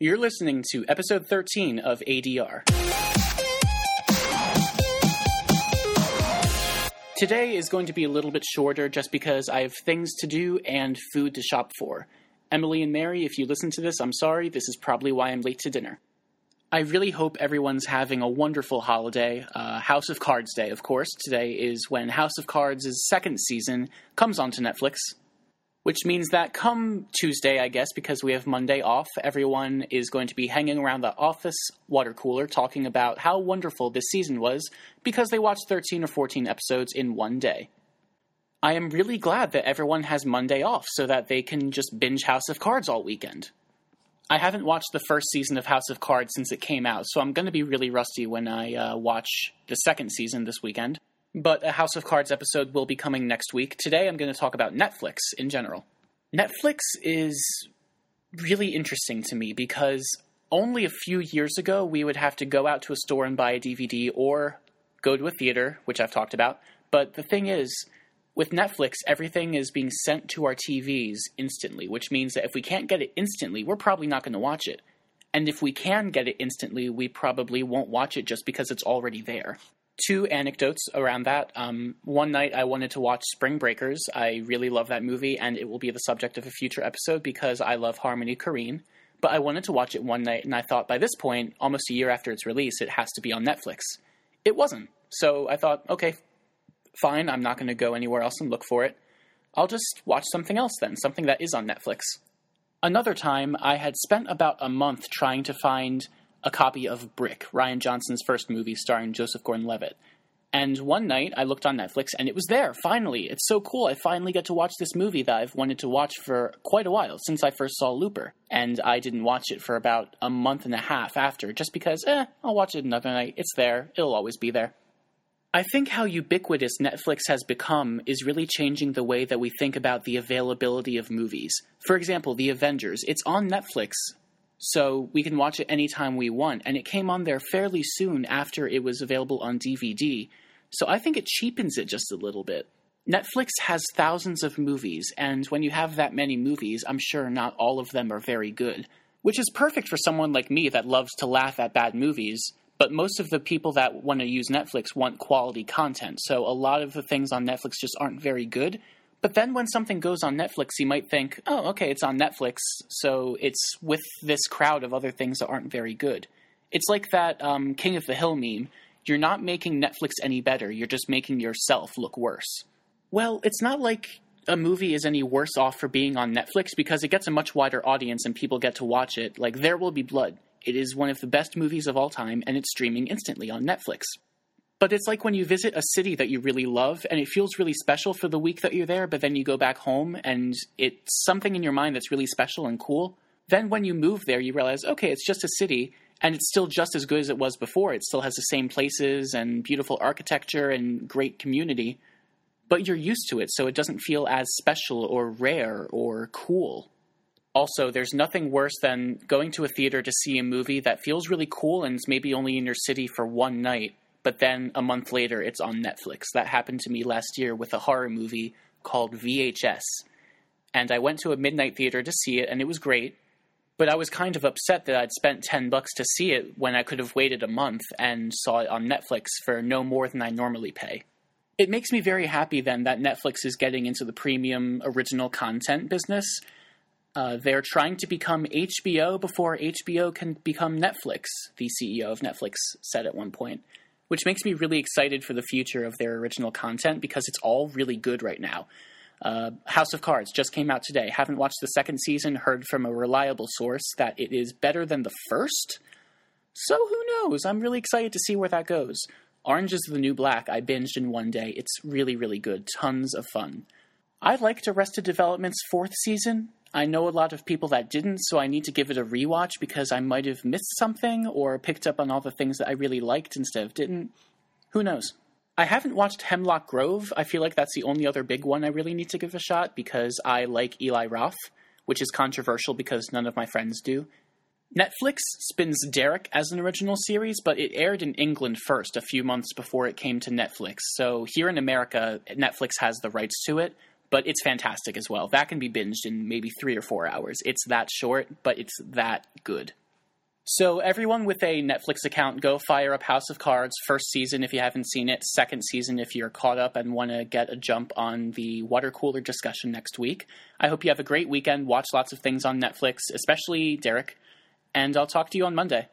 You're listening to episode 13 of ADR. Today is going to be a little bit shorter just because I have things to do and food to shop for. Emily and Mary, if you listen to this, I'm sorry. This is probably why I'm late to dinner. I really hope everyone's having a wonderful holiday. Uh, House of Cards Day, of course. Today is when House of Cards' second season comes onto Netflix which means that come Tuesday, I guess, because we have Monday off, everyone is going to be hanging around the office water cooler talking about how wonderful this season was because they watched 13 or 14 episodes in one day. I am really glad that everyone has Monday off so that they can just binge House of Cards all weekend. I haven't watched the first season of House of Cards since it came out, so I'm going to be really rusty when I uh, watch the second season this weekend but a House of Cards episode will be coming next week. Today I'm going to talk about Netflix in general. Netflix is really interesting to me because only a few years ago we would have to go out to a store and buy a DVD or go to a theater, which I've talked about. But the thing is, with Netflix, everything is being sent to our TVs instantly, which means that if we can't get it instantly, we're probably not going to watch it. And if we can get it instantly, we probably won't watch it just because it's already there two anecdotes around that. Um, one night I wanted to watch Spring Breakers. I really love that movie, and it will be the subject of a future episode because I love Harmony Korine. But I wanted to watch it one night, and I thought by this point, almost a year after its release, it has to be on Netflix. It wasn't. So I thought, okay, fine, I'm not going to go anywhere else and look for it. I'll just watch something else then, something that is on Netflix. Another time, I had spent about a month trying to find a copy of Brick, Rian Johnson's first movie starring Joseph Gordon Levitt. And one night I looked on Netflix and it was there, finally. It's so cool. I finally get to watch this movie that I've wanted to watch for quite a while, since I first saw Looper. And I didn't watch it for about a month and a half after, just because, eh, I'll watch it another night. It's there, it'll always be there. I think how ubiquitous Netflix has become is really changing the way that we think about the availability of movies. For example, The Avengers. It's on Netflix, so we can watch it anytime we want. And it came on there fairly soon after it was available on DVD. So I think it cheapens it just a little bit. Netflix has thousands of movies, and when you have that many movies, I'm sure not all of them are very good. Which is perfect for someone like me that loves to laugh at bad movies, but most of the people that want to use Netflix want quality content, so a lot of the things on Netflix just aren't very good. But then when something goes on Netflix, you might think, oh, okay, it's on Netflix, so it's with this crowd of other things that aren't very good. It's like that um, King of the Hill meme. You're not making Netflix any better, you're just making yourself look worse. Well, it's not like a movie is any worse off for being on Netflix because it gets a much wider audience and people get to watch it. Like, There Will Be Blood. It is one of the best movies of all time, and it's streaming instantly on Netflix. But it's like when you visit a city that you really love and it feels really special for the week that you're there, but then you go back home and it's something in your mind that's really special and cool. Then when you move there, you realize, okay, it's just a city and it's still just as good as it was before. It still has the same places and beautiful architecture and great community, but you're used to it, so it doesn't feel as special or rare or cool. Also, there's nothing worse than going to a theater to see a movie that feels really cool and is maybe only in your city for one night but then a month later it's on Netflix. That happened to me last year with a horror movie called VHS. And I went to a midnight theater to see it, and it was great. But I was kind of upset that I'd spent 10 bucks to see it when I could have waited a month and saw it on Netflix for no more than I normally pay. It makes me very happy then that Netflix is getting into the premium original content business. Uh, they're trying to become HBO before HBO can become Netflix, the CEO of Netflix said at one point which makes me really excited for the future of their original content because it's all really good right now. Uh, House of Cards just came out today. Haven't watched the second season, heard from a reliable source that it is better than the first. So who knows? I'm really excited to see where that goes. Orange is the New Black, I binged in one day. It's really, really good. Tons of fun. I liked Arrested Development's fourth season. I know a lot of people that didn't, so I need to give it a rewatch because I might have missed something or picked up on all the things that I really liked instead of didn't. Who knows? I haven't watched Hemlock Grove. I feel like that's the only other big one I really need to give a shot because I like Eli Roth, which is controversial because none of my friends do. Netflix spins Derek as an original series, but it aired in England first a few months before it came to Netflix. So here in America, Netflix has the rights to it, but it's fantastic as well. That can be binged in maybe three or four hours. It's that short, but it's that good. So, everyone with a Netflix account, go fire up House of Cards, first season if you haven't seen it, second season if you're caught up and want to get a jump on the water cooler discussion next week. I hope you have a great weekend. Watch lots of things on Netflix, especially Derek. And I'll talk to you on Monday.